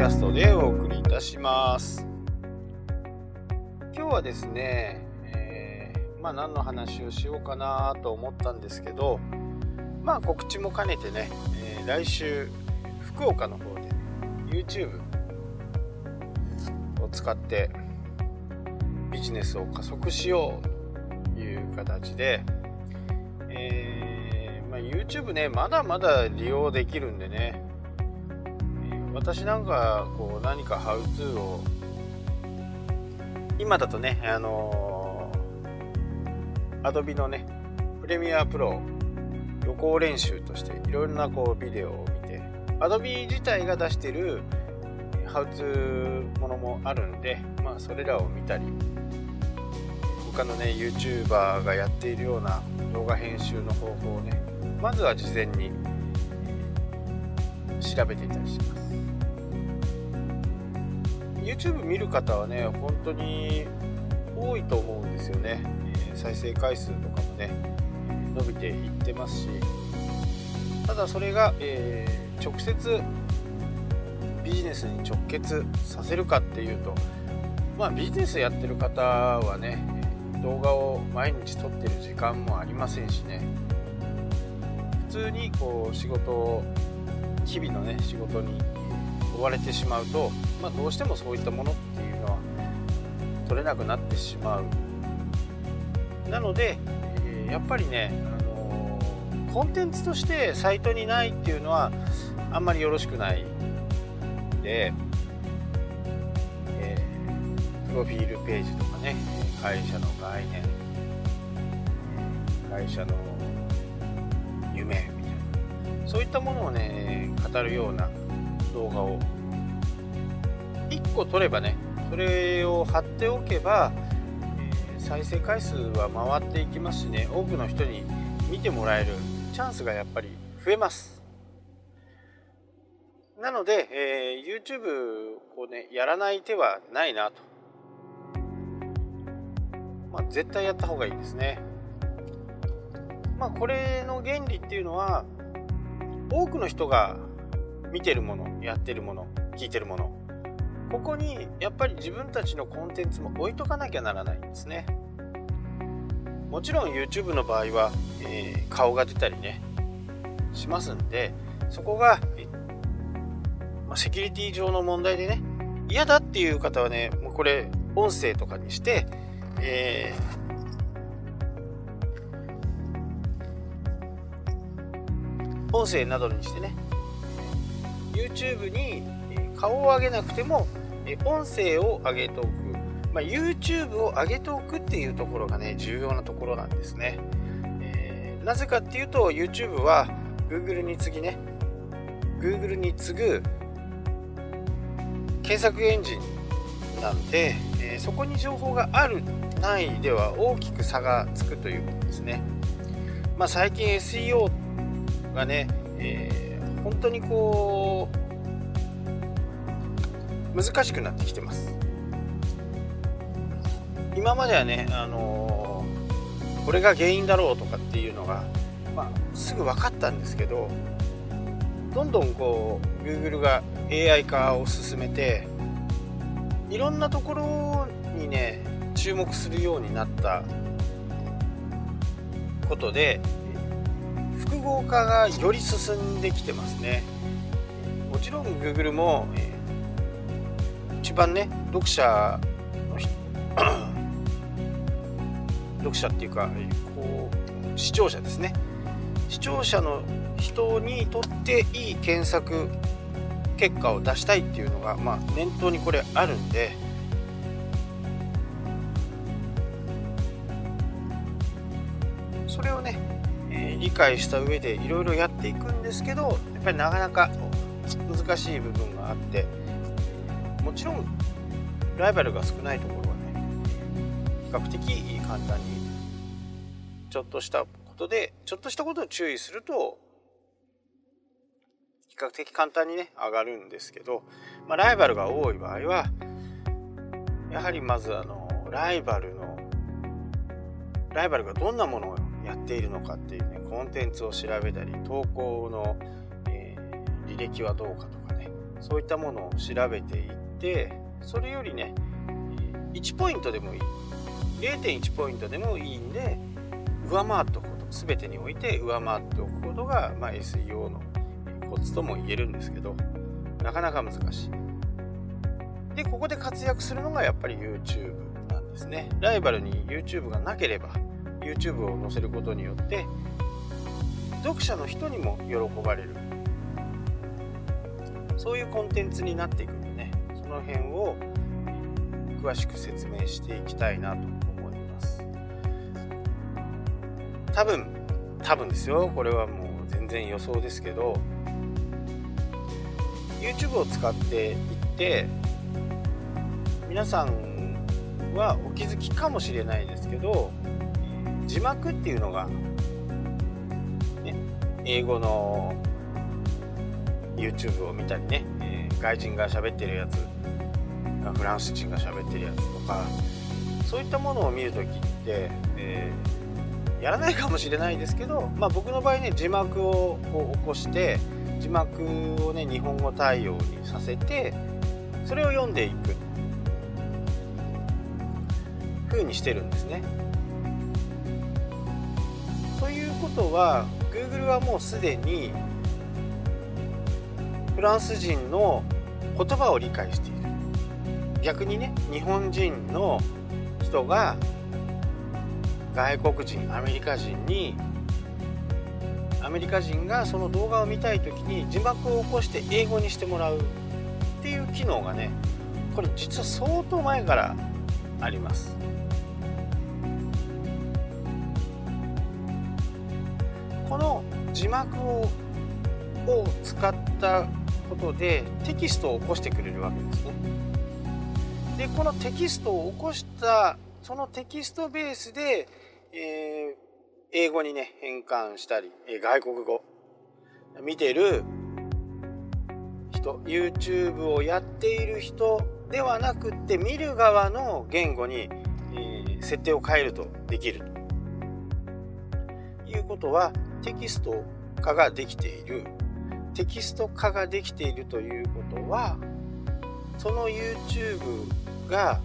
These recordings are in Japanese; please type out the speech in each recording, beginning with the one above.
キャストでお送りいたします。今日はですね、えー、まあ何の話をしようかなと思ったんですけどまあ告知も兼ねてね、えー、来週福岡の方で YouTube を使ってビジネスを加速しようという形で、えーまあ、YouTube ねまだまだ利用できるんでね私なんかこう何かハウツーを今だとねあのアドビのねプレミアプロ予行練習としていろんなこうビデオを見て Adobe 自体が出してるハウツーものもあるんで、まあ、それらを見たり他のね YouTuber がやっているような動画編集の方法をねまずは事前に調べていたりします。YouTube 見る方はね本当に多いと思うんですよね、え再生回数とかもね伸びていってますし。ただそれが、えー、直接ビジネスに直結させるかっていうとまあビジネスやってる方はね動画を毎日撮ってる時間もありませんしね。普通にこう仕事を日々のね仕事に追われてしまうと、まあ、どうしてもそういったものっていうのは取れなくなってしまう。なので、えー、やっぱりね、あのー、コンテンツとしてサイトにないっていうのはあんまりよろしくない。で、えー、プロフィールページとかね会社の概念会社の夢みたいなそういったものをね語るような動画を。1個撮ればねそれを貼っておけば、えー、再生回数は回っていきますしね多くの人に見てもらえるチャンスがやっぱり増えます。なので、えー、YouTube をねやらない手はないなと。まあ絶対やった方がいいですね。まあこれの原理っていうのは多くの人が見てるものやってるもの聞いてるもの。ここにやっぱり自分たちのコンテンツも置いとかなきゃならないんですね。もちろん YouTube の場合は、えー、顔が出たりねしますんでそこが、まあ、セキュリティ上の問題でね嫌だっていう方はねもうこれ音声とかにして、えー、音声などにしてね YouTube に顔を上げなくても音声を上げておく、まあ、YouTube を上げておくっていうところがね重要なところなんですね、えー、なぜかっていうと YouTube は Google に次ね Google に次ぐ検索エンジンなんで、えー、そこに情報があるないでは大きく差がつくということですね、まあ、最近 SEO がね、えー、本当にこう難しくなってきてます。今まではね、あのー、これが原因だろうとかっていうのが、まあ、すぐ分かったんですけどどんどんこう Google が AI 化を進めていろんなところにね注目するようになったことで合化がより進んできてますね。もちろん Google も、え一番ね読者の 読者っていうかこう視聴者ですね。視聴者の人にとっていい検索結果を出したいっていうのが、まあ、念頭にこれあるんで理解した上でいろいろやっていくんですけどやっぱりなかなか難しい部分があってもちろんライバルが少ないところはね比較的簡単にちょっとしたことでちょっとしたことを注意すると比較的簡単にね上がるんですけど、まあ、ライバルが多い場合はやはりまずあのライバルのライバルがどんなものをやっているのかっていうねコンテンツを調べたり投稿の、えー、履歴はどうかとかねそういったものを調べていってそれよりね1ポイントでもいい。0.1ポイントでもいいんで上回っておくこと。全てにおいて上回っておくことが、まあ、SEO のコツとも言えるんですけどなかなか難しい。でここで活躍するのがやっぱり YouTube なんですね。ライバルに YouTube がなければ YouTube を載せることによって読者の人にも喜ばれる。そういうコンテンツになっていくんでね。その辺を詳しく説明していきたいなと思います。多分多分ですよ。これはもう全然予想ですけど。YouTube を使っていって皆さんはお気づきかもしれないですけど字幕っていうのが、ね、英語の YouTube を見たりね、えー、外人が喋ってるやつフランス人が喋ってるやつとかそういったものを見るときって、えー、やらないかもしれないですけど、まあ、僕の場合ね字幕をこう起こして字幕をね日本語対応にさせてそれを読んでいく風にしてるんですね。ということは Google はもうすでにフランス人の言葉を理解している。逆にね日本人の人が外国人アメリカ人にアメリカ人がその動画を見たい時に字幕を起こして英語にしてもらうっていう機能がねこれ実は相当前からあります。字幕をを使ったことでテキストを起こしてくれるわけですね。でこのテキストを起こしたそのテキストベースで、えー、英語にね変換したり、えー、外国語見てる人 YouTube をやっている人ではなくって見る側の言語に、えー、設定を変えるとできるということはテキスト化ができているテキスト化ができているということはその YouTube が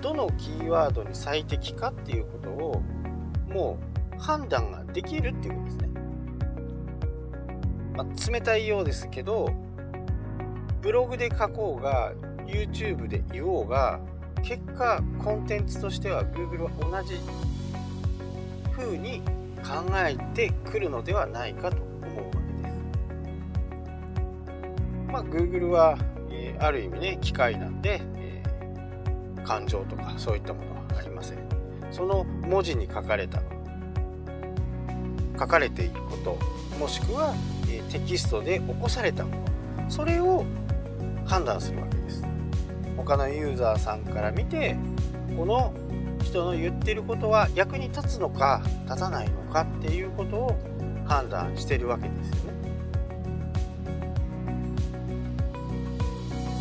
どのキーワードに最適かっていうことをもう判断ができるっていうことですね。まあ、冷たいようですけどブログで書こうが YouTube で言おうが結果コンテンツとしては Google は同じ風に考えてくるのではないかと思うわけです。まあ、Google は、えー、ある意味ね機械なんで、えー、感情とかそういったものはありません。その文字に書かれた書かれていることもしくは、えー、テキストで起こされたものそれを判断するわけです。他のユーザーさんから見てこの人の言ってることは役に立つのか立たないのかっていうことを判断してるわけですよね。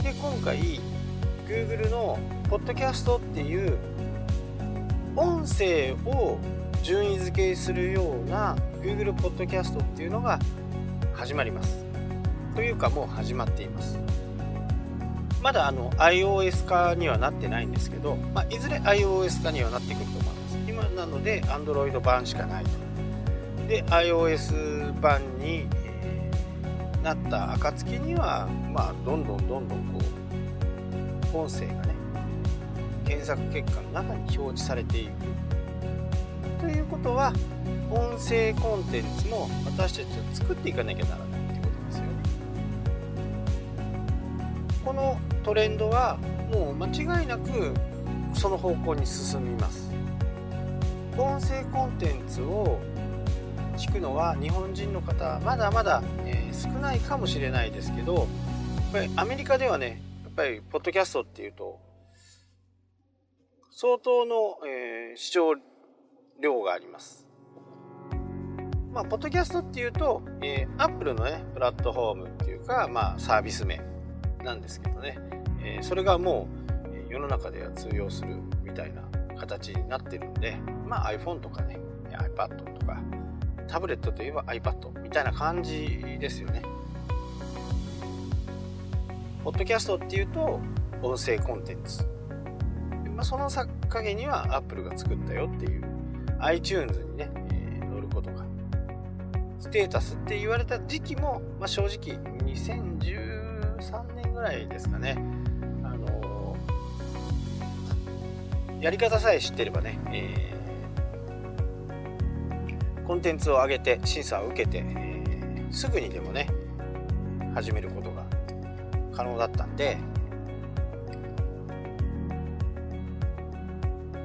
で今回 Google のポッドキャストっていう音声を順位付けするような Google ポッドキャストっていうのが始まります。というかもう始まっています。まだあの iOS 化にはなってないんですけど、まあ、いずれ iOS 化にはなってくると思います。今なので Android 版しかないと。で iOS 版になった暁にはまあどんどんどんどんこう音声がね検索結果の中に表示されていくということは音声コンテンツも私たちは作っていかなきゃならないってことですよね。このトレンドはもう間違いなくその方向に進みます音声コンテンツを聞くのは日本人の方まだまだ、えー、少ないかもしれないですけどやっぱりアメリカではねやっぱりポッドキャストっていうと相当の、えー、視聴量があります。まあ、ポッドキャストっていうと、えー、Apple のねプラットフォームっていうか、まあ、サービス名なんですけどね、えー、それがもう世の中では通用するみたいな形になってるんで、まあ、iPhone とかね iPad とかタブレットといえば iPad みたいな感じですよね。ポッドキャストっていうと音声コンテンツ、まあ、その陰には Apple が作ったよっていう iTunes にね、えー、乗ることが。ステータスって言われた時期も、まあ、正直3年ぐらいですかね。あの、やり方さえ知ってればね、えー、コンテンツを上げて審査を受けて、えー、すぐにでもね始めることが可能だったんで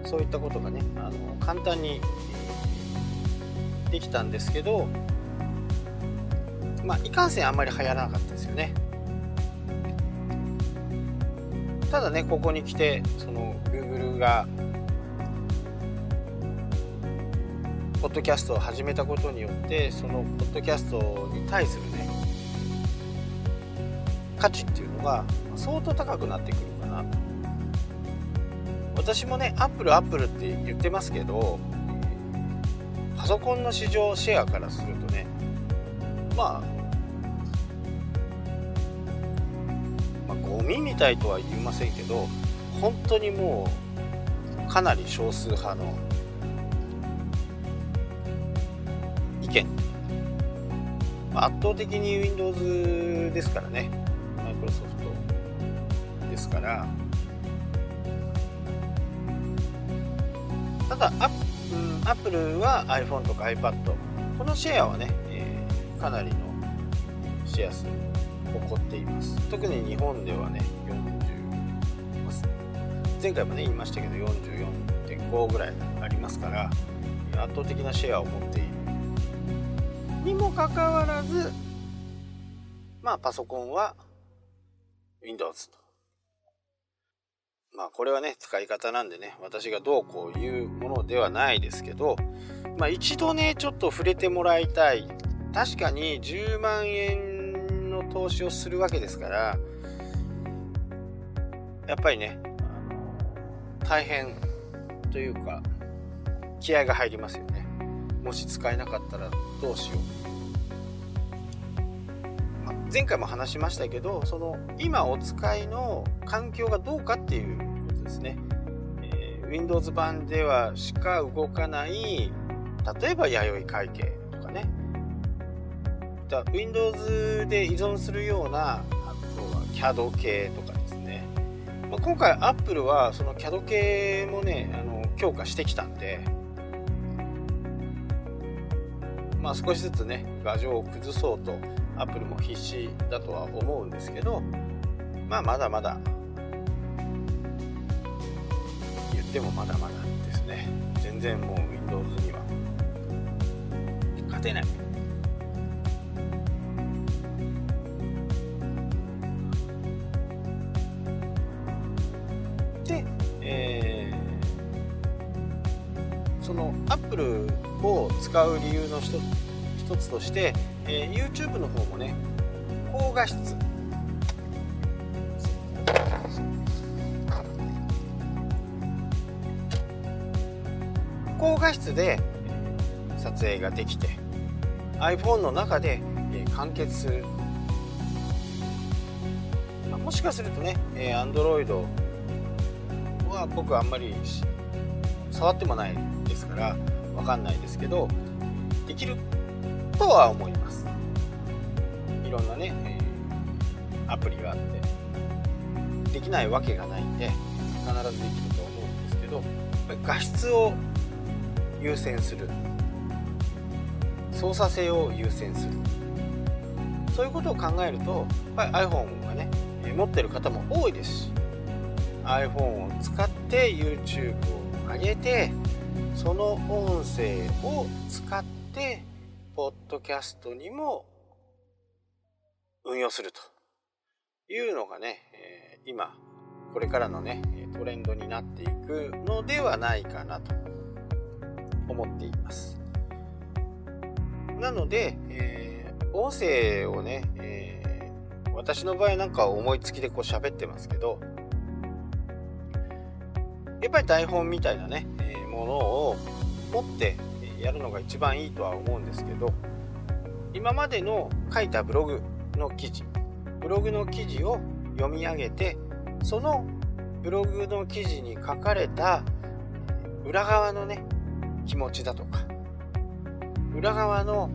そういったことがねあの簡単にできたんですけどまあいかんせんあんまり流行らなかったですよね。ただねここに来てその Google がポッドキャストを始めたことによってそのポッドキャストに対するね価値っていうのが相当高くなってくるかな。私もねアップルアップルって言ってますけどパソコンの市場シェアからするとねまあまあゴミみたいとは言いませんけど本当にもうかなり少数派の意見。圧倒的に Windows ですからね。マイクロソフトですから。ただアップルは iPhone とか iPad このシェアはね、えー、かなりのシェア数。を誇っています。特に日本ではね40前回もね言いましたけど44.5ぐらいありますから圧倒的なシェアを持っている。にもかかわらずまあパソコンは Windows と。まあこれはね使い方なんでね私がどうこういうものではないですけどまあ一度ねちょっと触れてもらいたい。確かに10万円の投資をするわけですからやっぱりねあの大変というか気合が入りますよね。もし使えなかったらどうしよう。前回も話しましたけどその今お使いの環境がどうかっていうことですね、えー、Windows 版ではしか動かない例えば弥生会計。とかね Windows で依存するようなあとは CAD 系とかですね、まあ、今回 Apple はその CAD 系もねあの強化してきたんで。まあ少しずつね画像を崩そうとアップルも必死だとは思うんですけどまあまだまだ言ってもまだまだですね。全然もう Windows には勝てない。使う理由の一つとしてえー、YouTube の方もね高画質。高画質で撮影ができて iPhone の中で、完結する、もしかするとね、Android は僕あんまり触ってもないですからわかんないですけどできるとは思います。いろんなね、えー、アプリがあってできないわけがないんで必ずできると思うんですけど画質を優先する。操作性を優先する。そういうことを考えるとやっぱり iPhone がね持ってる方も多いですし iPhone を使って YouTube を上げてその音声を使ってポッドキャストにも運用するというのがね、えー、今これからのねトレンドになっていくのではないかなと思っています。なので、えー、音声をね、えー、私の場合なんか思いつきでこう喋ってますけどやっぱり台本みたいなね、え、ものを持ってやるのが一番いいとは思うんですけど今までの書いたブログの記事ブログの記事を読み上げてそのブログの記事に書かれた裏側のね気持ちだとか裏側の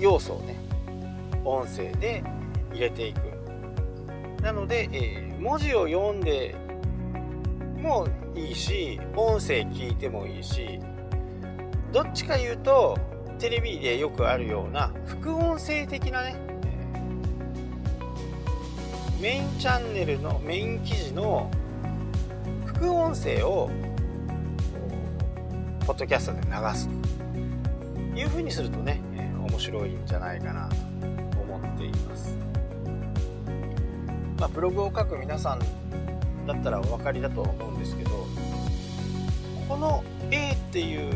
要素をね音声で入れていく。なので、えー、文字を読んでもいいし音声聞いてもいいしどっちか言うとテレビでよくあるような副音声的なねメインチャンネルのメイン記事の副音声をポッドキャストで流すというふうにするとね、面白いんじゃないかなと思っています。まあ、ブログを書く皆さんだったらお分かりだとは思うんですけどこの A っていう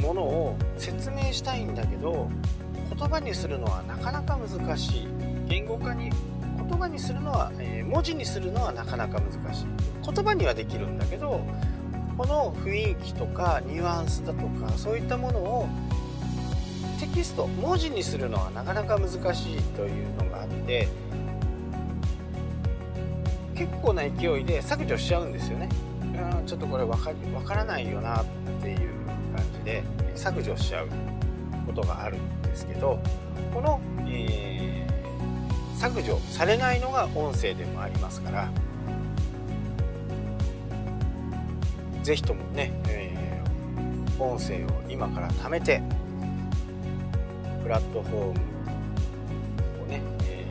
ものを説明したいんだけど言葉にするのはなかなか難しい。言語化に言葉にするのは、えー、文字にするのはなかなか難しい。言葉にはできるんだけどこの雰囲気とかニュアンスだとかそういったものをテキスト文字にするのはなかなか難しいというのがあって結構な勢いで削除しちゃうんですよね。うんちょっとこれ分か分からないよなっていう感じで削除しちゃうことがあるんですけどこの、えー、削除されないのが音声でもありますから是非ともね、えー、音声を今から貯めてプラットフォームをね、え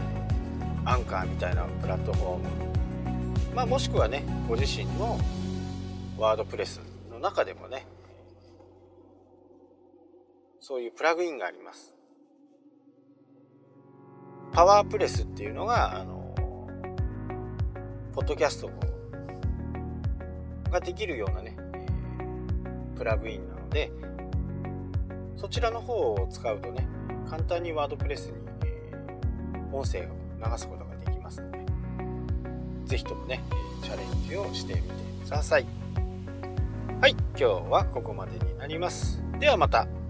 ー、アンカーみたいなプラットフォームまあ、もしくはねご自身のワードプレスの中でもねそういうプラグインがあります。パワープレスっていうのがあのポッドキャストができるようなね、プラグインなのでそちらの方を使うとね簡単にワードプレスに、音声を流すことができますので是非ともねチャレンジをしてみてください。はい今日はここまでになります。ではまた。